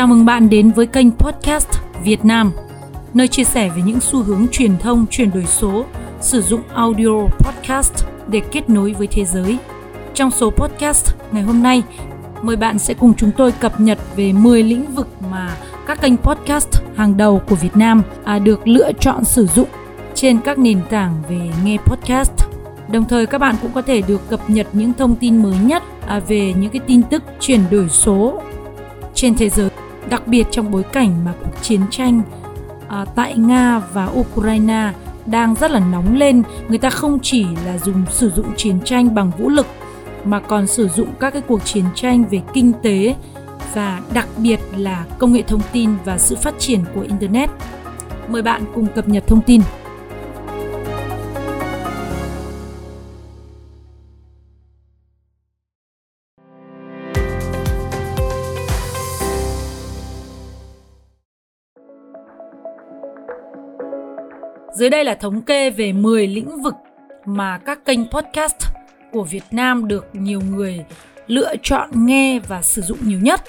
Chào mừng bạn đến với kênh podcast Việt Nam, nơi chia sẻ về những xu hướng truyền thông chuyển đổi số, sử dụng audio podcast để kết nối với thế giới. Trong số podcast ngày hôm nay, mời bạn sẽ cùng chúng tôi cập nhật về 10 lĩnh vực mà các kênh podcast hàng đầu của Việt Nam à, được lựa chọn sử dụng trên các nền tảng về nghe podcast. Đồng thời các bạn cũng có thể được cập nhật những thông tin mới nhất à, về những cái tin tức chuyển đổi số trên thế giới, đặc biệt trong bối cảnh mà cuộc chiến tranh à, tại Nga và Ukraine đang rất là nóng lên. Người ta không chỉ là dùng sử dụng chiến tranh bằng vũ lực mà còn sử dụng các cái cuộc chiến tranh về kinh tế và đặc biệt là công nghệ thông tin và sự phát triển của internet. Mời bạn cùng cập nhật thông tin. Dưới đây là thống kê về 10 lĩnh vực mà các kênh podcast của Việt Nam được nhiều người lựa chọn nghe và sử dụng nhiều nhất.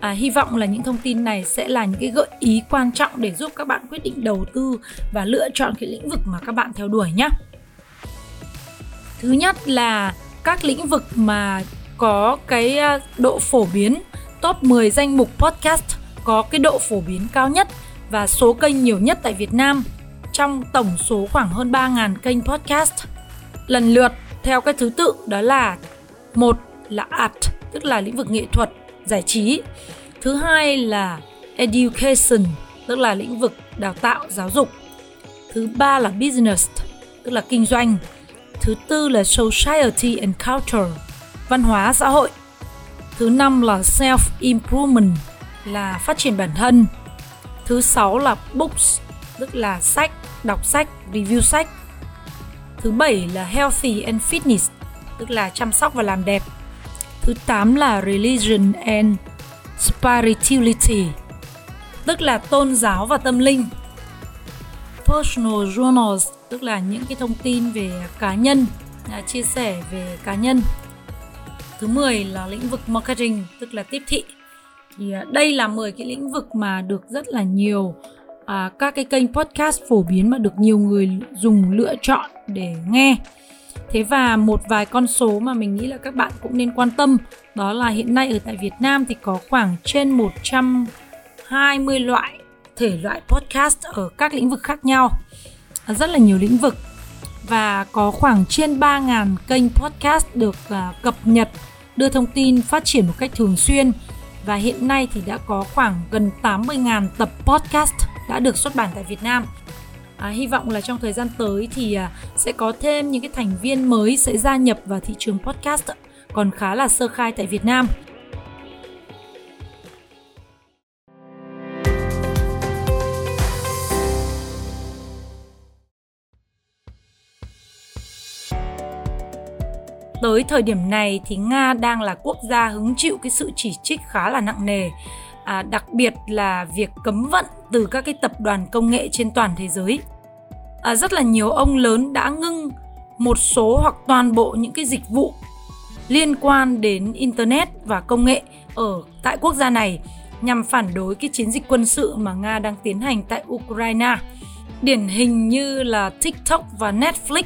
À, hy vọng là những thông tin này sẽ là những cái gợi ý quan trọng để giúp các bạn quyết định đầu tư và lựa chọn cái lĩnh vực mà các bạn theo đuổi nhé. Thứ nhất là các lĩnh vực mà có cái à, độ phổ biến top 10 danh mục podcast có cái độ phổ biến cao nhất và số kênh nhiều nhất tại Việt Nam trong tổng số khoảng hơn 3.000 kênh podcast. Lần lượt theo cái thứ tự đó là một là art tức là lĩnh vực nghệ thuật, giải trí. Thứ hai là education tức là lĩnh vực đào tạo, giáo dục. Thứ ba là business tức là kinh doanh. Thứ tư là society and culture, văn hóa xã hội. Thứ năm là self improvement là phát triển bản thân. Thứ sáu là books tức là sách, đọc sách, review sách. Thứ bảy là healthy and fitness, tức là chăm sóc và làm đẹp. Thứ tám là religion and spirituality, tức là tôn giáo và tâm linh. Personal journals, tức là những cái thông tin về cá nhân, à, chia sẻ về cá nhân. Thứ 10 là lĩnh vực marketing, tức là tiếp thị. Thì à, đây là 10 cái lĩnh vực mà được rất là nhiều à, các cái kênh podcast phổ biến mà được nhiều người dùng lựa chọn để nghe. Thế và một vài con số mà mình nghĩ là các bạn cũng nên quan tâm đó là hiện nay ở tại Việt Nam thì có khoảng trên 120 loại thể loại podcast ở các lĩnh vực khác nhau rất là nhiều lĩnh vực. Và có khoảng trên 3.000 kênh podcast được uh, cập nhật đưa thông tin phát triển một cách thường xuyên. Và hiện nay thì đã có khoảng gần 80.000 tập podcast đã được xuất bản tại Việt Nam. À, hy vọng là trong thời gian tới thì à, sẽ có thêm những cái thành viên mới sẽ gia nhập vào thị trường podcast còn khá là sơ khai tại Việt Nam. tới thời điểm này thì Nga đang là quốc gia hứng chịu cái sự chỉ trích khá là nặng nề à, đặc biệt là việc cấm vận từ các cái tập đoàn công nghệ trên toàn thế giới. À, rất là nhiều ông lớn đã ngưng một số hoặc toàn bộ những cái dịch vụ liên quan đến internet và công nghệ ở tại quốc gia này nhằm phản đối cái chiến dịch quân sự mà Nga đang tiến hành tại Ukraine. Điển hình như là TikTok và Netflix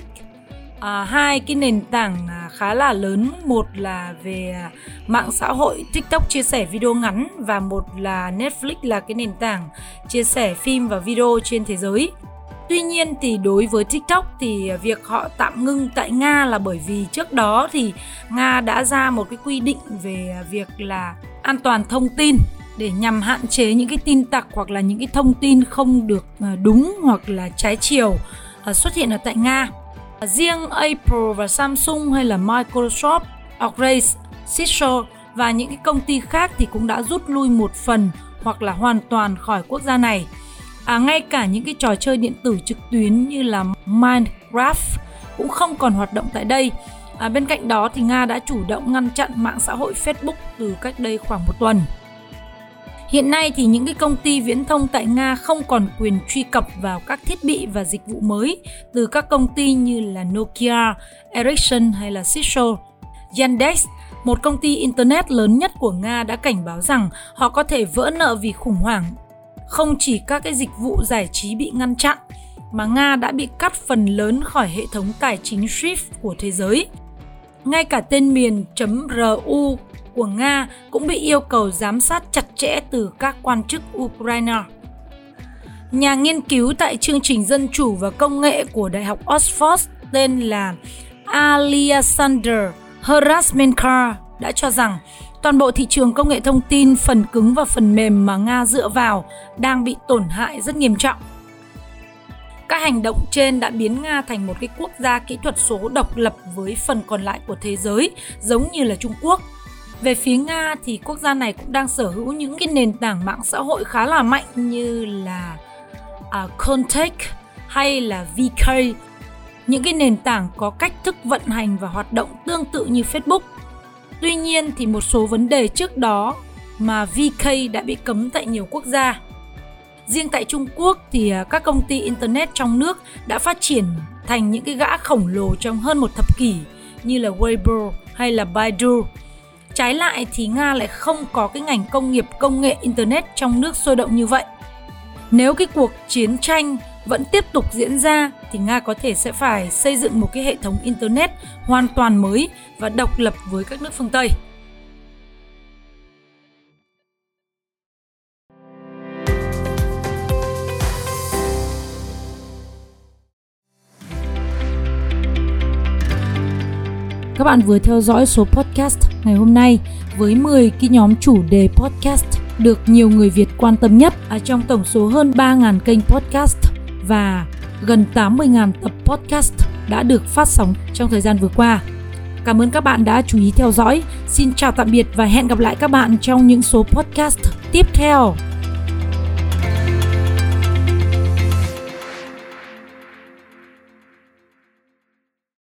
à, hai cái nền tảng à, khá là lớn một là về à, mạng xã hội tiktok chia sẻ video ngắn và một là netflix là cái nền tảng chia sẻ phim và video trên thế giới Tuy nhiên thì đối với TikTok thì việc họ tạm ngưng tại Nga là bởi vì trước đó thì Nga đã ra một cái quy định về việc là an toàn thông tin để nhằm hạn chế những cái tin tặc hoặc là những cái thông tin không được à, đúng hoặc là trái chiều à, xuất hiện ở tại Nga. Riêng Apple và Samsung hay là Microsoft, Oakley, Cisco và những cái công ty khác thì cũng đã rút lui một phần hoặc là hoàn toàn khỏi quốc gia này. À, ngay cả những cái trò chơi điện tử trực tuyến như là Minecraft cũng không còn hoạt động tại đây. À, bên cạnh đó thì Nga đã chủ động ngăn chặn mạng xã hội Facebook từ cách đây khoảng một tuần. Hiện nay thì những cái công ty viễn thông tại Nga không còn quyền truy cập vào các thiết bị và dịch vụ mới từ các công ty như là Nokia, Ericsson hay là Cisco. Yandex, một công ty internet lớn nhất của Nga đã cảnh báo rằng họ có thể vỡ nợ vì khủng hoảng. Không chỉ các cái dịch vụ giải trí bị ngăn chặn, mà Nga đã bị cắt phần lớn khỏi hệ thống tài chính SWIFT của thế giới. Ngay cả tên miền .ru của Nga cũng bị yêu cầu giám sát chặt chẽ từ các quan chức Ukraine. Nhà nghiên cứu tại chương trình Dân chủ và Công nghệ của Đại học Oxford tên là Alexander Hrasmenka đã cho rằng toàn bộ thị trường công nghệ thông tin, phần cứng và phần mềm mà Nga dựa vào đang bị tổn hại rất nghiêm trọng. Các hành động trên đã biến Nga thành một cái quốc gia kỹ thuật số độc lập với phần còn lại của thế giới, giống như là Trung Quốc. Về phía Nga thì quốc gia này cũng đang sở hữu những cái nền tảng mạng xã hội khá là mạnh như là à, uh, Contact hay là VK những cái nền tảng có cách thức vận hành và hoạt động tương tự như Facebook. Tuy nhiên thì một số vấn đề trước đó mà VK đã bị cấm tại nhiều quốc gia. Riêng tại Trung Quốc thì à, các công ty internet trong nước đã phát triển thành những cái gã khổng lồ trong hơn một thập kỷ như là Weibo hay là Baidu. Trái lại thì Nga lại không có cái ngành công nghiệp, công nghệ, internet trong nước sôi động như vậy. Nếu cái cuộc chiến tranh vẫn tiếp tục diễn ra thì Nga có thể sẽ phải xây dựng một cái hệ thống internet hoàn toàn mới và độc lập với các nước phương Tây. Các bạn vừa theo dõi số podcast ngày hôm nay với 10 cái nhóm chủ đề podcast được nhiều người Việt quan tâm nhất ở trong tổng số hơn 3.000 kênh podcast và gần 80.000 tập podcast đã được phát sóng trong thời gian vừa qua. Cảm ơn các bạn đã chú ý theo dõi. Xin chào tạm biệt và hẹn gặp lại các bạn trong những số podcast tiếp theo.